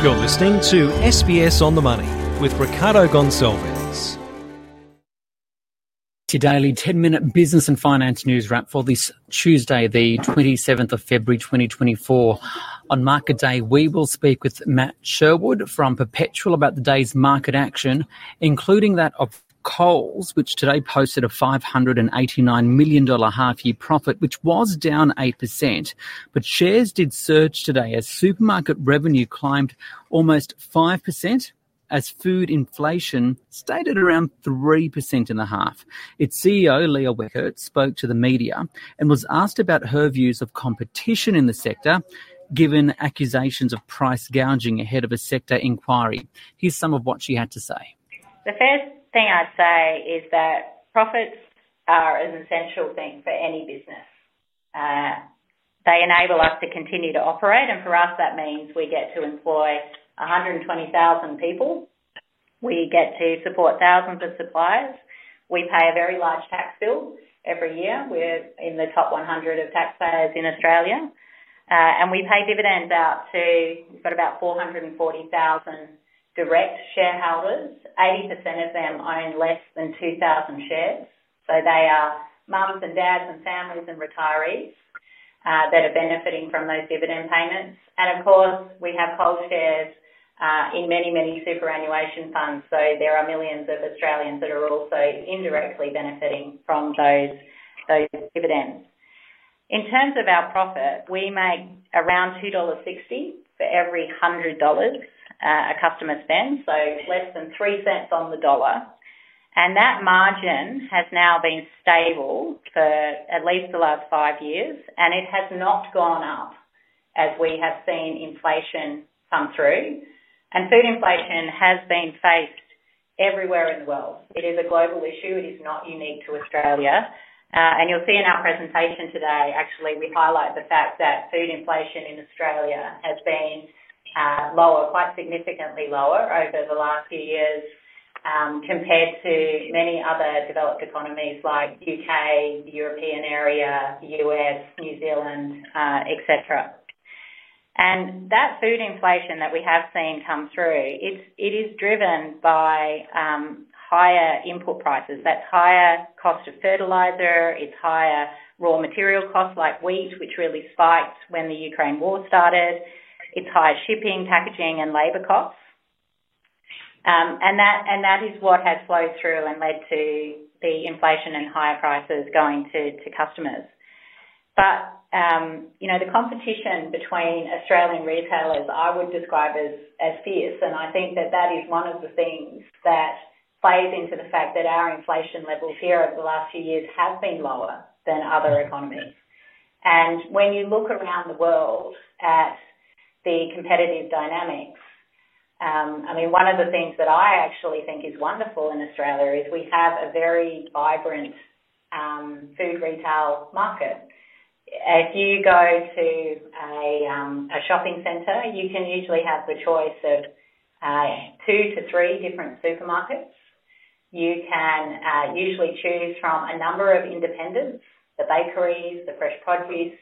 You're listening to SBS on the Money with Ricardo Gonçalves. Your daily 10 minute business and finance news wrap for this Tuesday, the 27th of February 2024. On market day, we will speak with Matt Sherwood from Perpetual about the day's market action, including that of Coles, which today posted a $589 million half year profit, which was down 8%. But shares did surge today as supermarket revenue climbed almost 5%. As food inflation stayed at around 3% in the half. Its CEO, Leah Weckert, spoke to the media and was asked about her views of competition in the sector, given accusations of price gouging ahead of a sector inquiry. Here's some of what she had to say. The first thing I'd say is that profits are an essential thing for any business. Uh, they enable us to continue to operate, and for us, that means we get to employ 120,000 people. We get to support thousands of suppliers. We pay a very large tax bill every year. We're in the top 100 of taxpayers in Australia. Uh, and we pay dividends out to, we've got about 440,000 direct shareholders, 80% of them own less than 2,000 shares. So they are mums and dads and families and retirees uh, that are benefiting from those dividend payments. And of course, we have Coles shares uh, in many, many superannuation funds. So there are millions of Australians that are also indirectly benefiting from those, those dividends. In terms of our profit, we make around $2.60 for every $100 uh, a customer spends, so less than three cents on the dollar. And that margin has now been stable for at least the last five years, and it has not gone up as we have seen inflation come through. And food inflation has been faced everywhere in the world. It is a global issue. It is not unique to Australia. Uh, and you'll see in our presentation today, actually, we highlight the fact that food inflation in Australia has been uh, lower, quite significantly lower over the last few years, um, compared to many other developed economies like U.K., the European area, U.S., New Zealand, uh, et cetera. That food inflation that we have seen come through, it is driven by um, higher input prices. That's higher cost of fertilizer, it's higher raw material costs like wheat, which really spiked when the Ukraine war started. It's higher shipping, packaging, and labor costs. Um, and That is what has flowed through and led to the inflation and higher prices going to customers. But um, You know, the competition between Australian retailers, I would describe as fierce, and I think that that is one of the things that plays into the fact that our inflation levels here over the last few years have been lower than other economies. And When you look around the world at the competitive dynamics. Um, I mean, one of the things that I actually think is wonderful in Australia is we have a very vibrant um, food retail market. If you go to a, um, a shopping centre, you can usually have the choice of uh, two to three different supermarkets. You can uh, usually choose from a number of independents, the bakeries, the fresh produce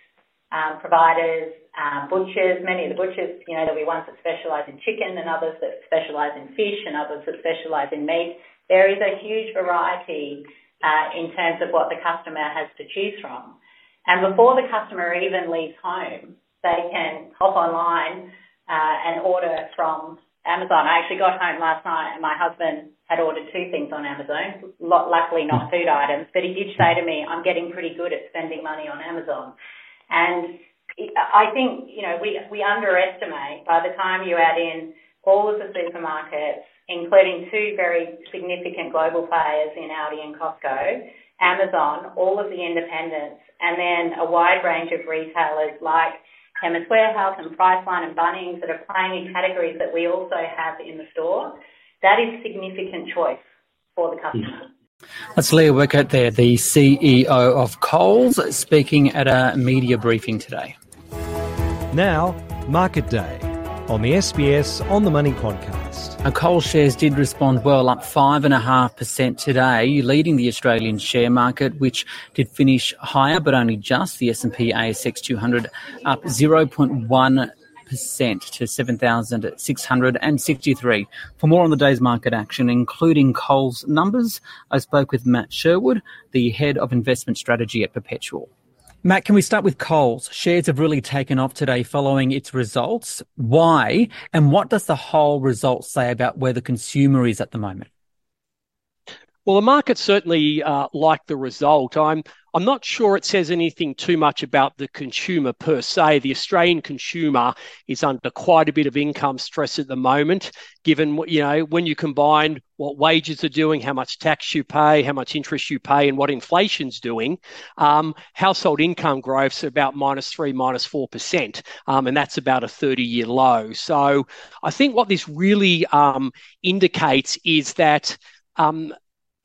um, providers, um, butchers, many of the butchers, you know, there'll be ones that specialise in chicken and others that specialise in fish and others that specialise in meat. There is a huge variety uh, in terms of what the customer has to choose from. And before the customer even leaves home, they can hop online uh, and order from Amazon. I actually got home last night and my husband had ordered two things on Amazon, luckily not food items, but he did say to me, I'm getting pretty good at spending money on Amazon. And I think, you know, we, we underestimate by the time you add in all of the supermarkets, including two very significant global players in Aldi and Costco, Amazon, all of the independents, and then a wide range of retailers like Chemist Warehouse and Priceline and Bunnings that are playing in categories that we also have in the store. That is significant choice for the customer. That's Leah Weckert there, the CEO of Coles, speaking at a media briefing today. Now, Market Day on the SBS On the Money podcast. Now, Coles shares did respond well, up 5.5% today, leading the Australian share market, which did finish higher, but only just. The S&P ASX 200 up 0.1 8% to 7,663. For more on the day's market action, including Coles numbers, I spoke with Matt Sherwood, the head of investment strategy at Perpetual. Matt, can we start with Coles? Shares have really taken off today following its results. Why? And what does the whole result say about where the consumer is at the moment? Well, the market certainly uh, like the result. I'm I'm not sure it says anything too much about the consumer per se. The Australian consumer is under quite a bit of income stress at the moment, given you know when you combine what wages are doing, how much tax you pay, how much interest you pay, and what inflation's doing. Um, household income growth's about minus three, minus four percent, um, and that's about a 30-year low. So I think what this really um, indicates is that um,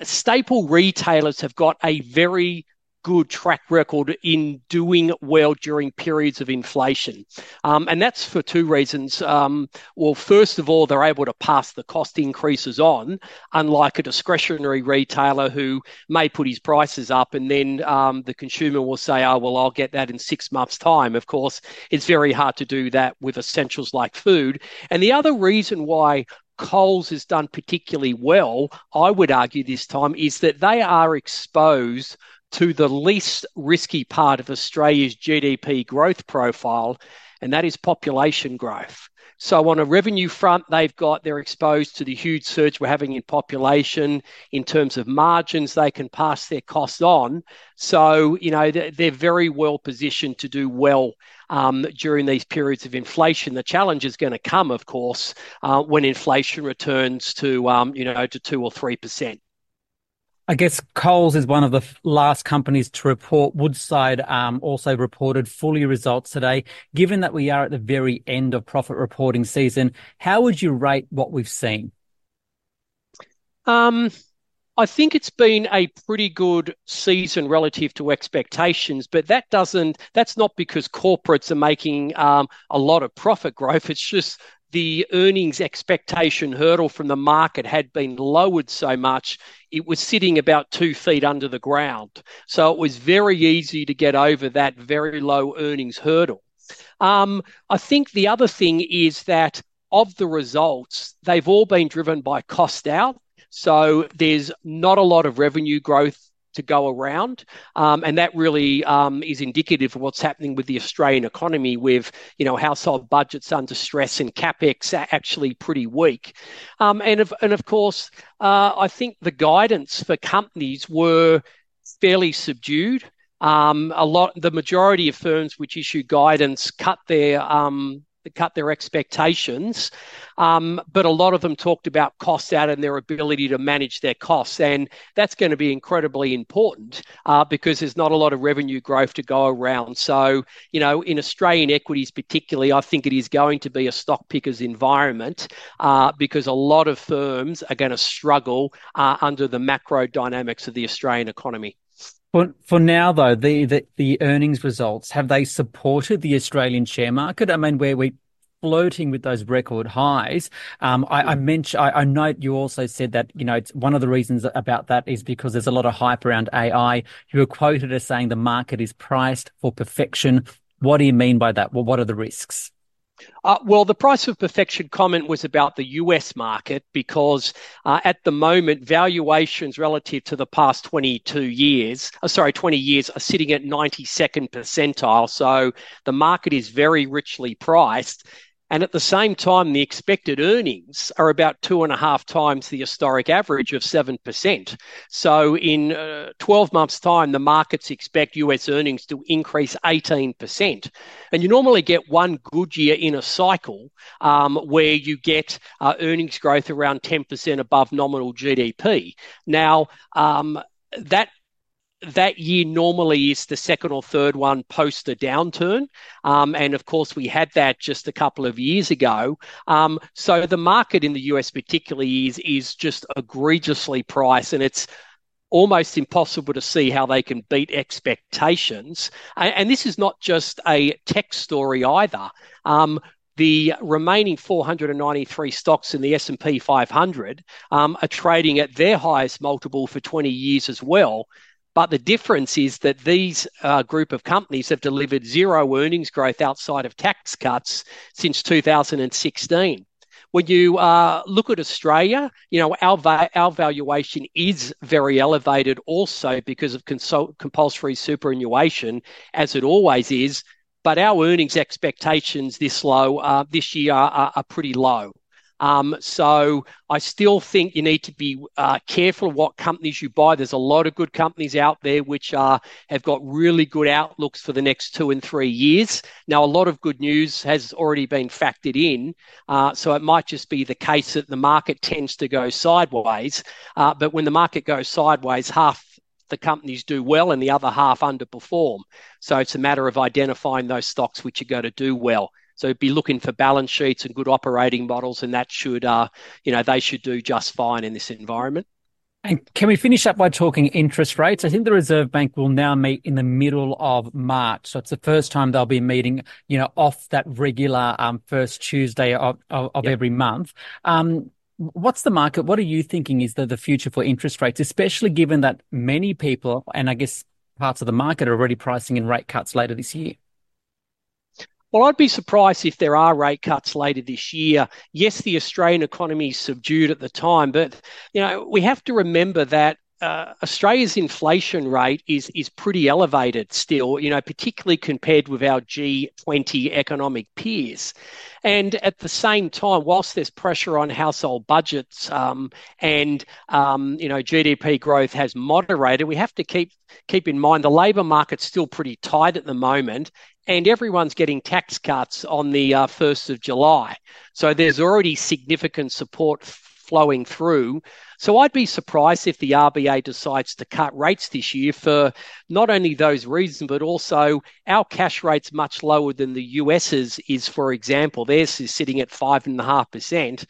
staple retailers have got a very good track record in doing well during periods of inflation. Um, and that's for two reasons. Um, well, first of all, they're able to pass the cost increases on, unlike a discretionary retailer who may put his prices up and then um, the consumer will say, oh, well, I'll get that in six months' time. Of course, it's very hard to do that with essentials like food. And the other reason why Coles has done particularly well, I would argue this time, is that they are exposed to the least risky part of Australia's GDP growth profile, and that is population growth. So on a revenue front, they've got they're exposed to the huge surge we're having in population. In terms of margins, they can pass their costs on. So you know they're very well positioned to do well um, during these periods of inflation. The challenge is going to come, of course, uh, when inflation returns to um, you know to two or three percent. I guess Coles is one of the last companies to report. Woodside um, also reported fully results today. Given that we are at the very end of profit reporting season, how would you rate what we've seen? Um, I think it's been a pretty good season relative to expectations, but that doesn't. That's not because corporates are making um, a lot of profit growth. It's just the earnings expectation hurdle from the market had been lowered so much, it was sitting about two feet under the ground. So it was very easy to get over that very low earnings hurdle. Um, I think the other thing is that of the results, they've all been driven by cost out. So there's not a lot of revenue growth to go around. Um, and that really um, is indicative of what's happening with the Australian economy with, you know, household budgets under stress and capex are actually pretty weak. Um, and, of, and of course, uh, I think the guidance for companies were fairly subdued. Um, a lot, the majority of firms which issue guidance cut their um, cut their expectations. Um, but a lot of them talked about costs out and their ability to manage their costs. And that's going to be incredibly important uh, because there's not a lot of revenue growth to go around. So, you know, in Australian equities, particularly, I think it is going to be a stock picker's environment uh, because a lot of firms are going to struggle uh, under the macro dynamics of the Australian economy. For, for now, though, the, the, the earnings results, have they supported the Australian share market? I mean, where we floating with those record highs. Um, I, I mentioned, I, I note you also said that, you know, it's one of the reasons about that is because there's a lot of hype around AI. You were quoted as saying the market is priced for perfection. What do you mean by that? Well, what are the risks? Uh, well, the price of perfection comment was about the US market because uh, at the moment, valuations relative to the past 22 years, uh, sorry, 20 years are sitting at 92nd percentile. So the market is very richly priced. And at the same time, the expected earnings are about two and a half times the historic average of 7%. So in uh, 12 months' time, the markets expect US earnings to increase 18%. And you normally get one good year in a cycle um, where you get uh, earnings growth around 10% above nominal GDP. Now, um, that that year normally is the second or third one post a downturn. Um, and of course, we had that just a couple of years ago. Um, so the market in the US, particularly, is, is just egregiously priced and it's almost impossible to see how they can beat expectations. And, and this is not just a tech story either. Um, the remaining 493 stocks in the S&P 500 um, are trading at their highest multiple for 20 years as well But the difference is that these uh, group of companies have delivered zero earnings growth outside of tax cuts since 2016 when you uh, look at Australia, you know our va- our valuation is very elevated, also because of consult- compulsory superannuation, as it always is. But our earnings expectations this low uh, this year are, are pretty low. Um, so I still think you need to be uh, careful of what companies you buy. There's a lot of good companies out there which are have got really good outlooks for the next two and three years. Now, a lot of good news has already been factored in, uh, so it might just be the case that the market tends to go sideways. Uh, but when the market goes sideways, half the companies do well and the other half underperform. So it's a matter of identifying those stocks which are going to do well. So be looking for balance sheets and good operating models, and that should, uh, you know, they should do just fine in this environment. And can we finish up by talking interest rates? I think the Reserve Bank will now meet in the middle of March. So it's the first time they'll be meeting, you know, off that regular um, first Tuesday of, of, of yep. every month. Um, what's the market? What are you thinking is the, the future for interest rates, especially given that many people, and I guess parts of the market are already pricing in rate cuts later this year? Well, I'd be surprised if there are rate cuts later this year. Yes, the Australian economy is subdued at the time, but you know we have to remember that uh, Australia's inflation rate is is pretty elevated still, you know, particularly compared with our G20 economic peers. And at the same time, whilst there's pressure on household budgets um, and um, you know GDP growth has moderated, we have to keep keep in mind the labour market's still pretty tight at the moment, and everyone's getting tax cuts on the uh, 1st of July. So there's already significant support flowing through. So I'd be surprised if the RBA decides to cut rates this year for not only those reasons, but also our cash rate's much lower than the US's is, for example. Theirs is sitting at 5.5%,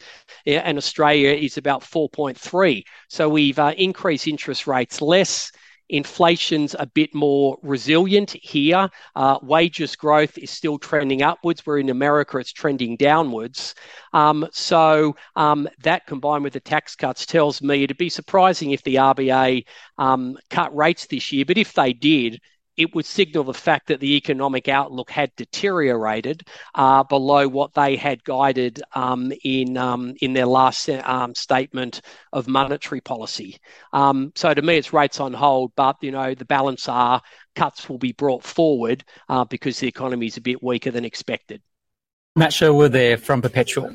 and Australia is about 4.3. So we've uh, increased interest rates less Inflation's a bit more resilient here. Uh, wages growth is still trending upwards, where in America it's trending downwards. Um, so um, that combined with the tax cuts tells me it'd be surprising if the RBA um, cut rates this year. But if they did, it would signal the fact that the economic outlook had deteriorated uh, below what they had guided um, in um, in their last um, statement of monetary policy. Um, so to me, it's rates on hold, but you know the balance are cuts will be brought forward uh, because the economy is a bit weaker than expected. Matt Sherwood there from Perpetual.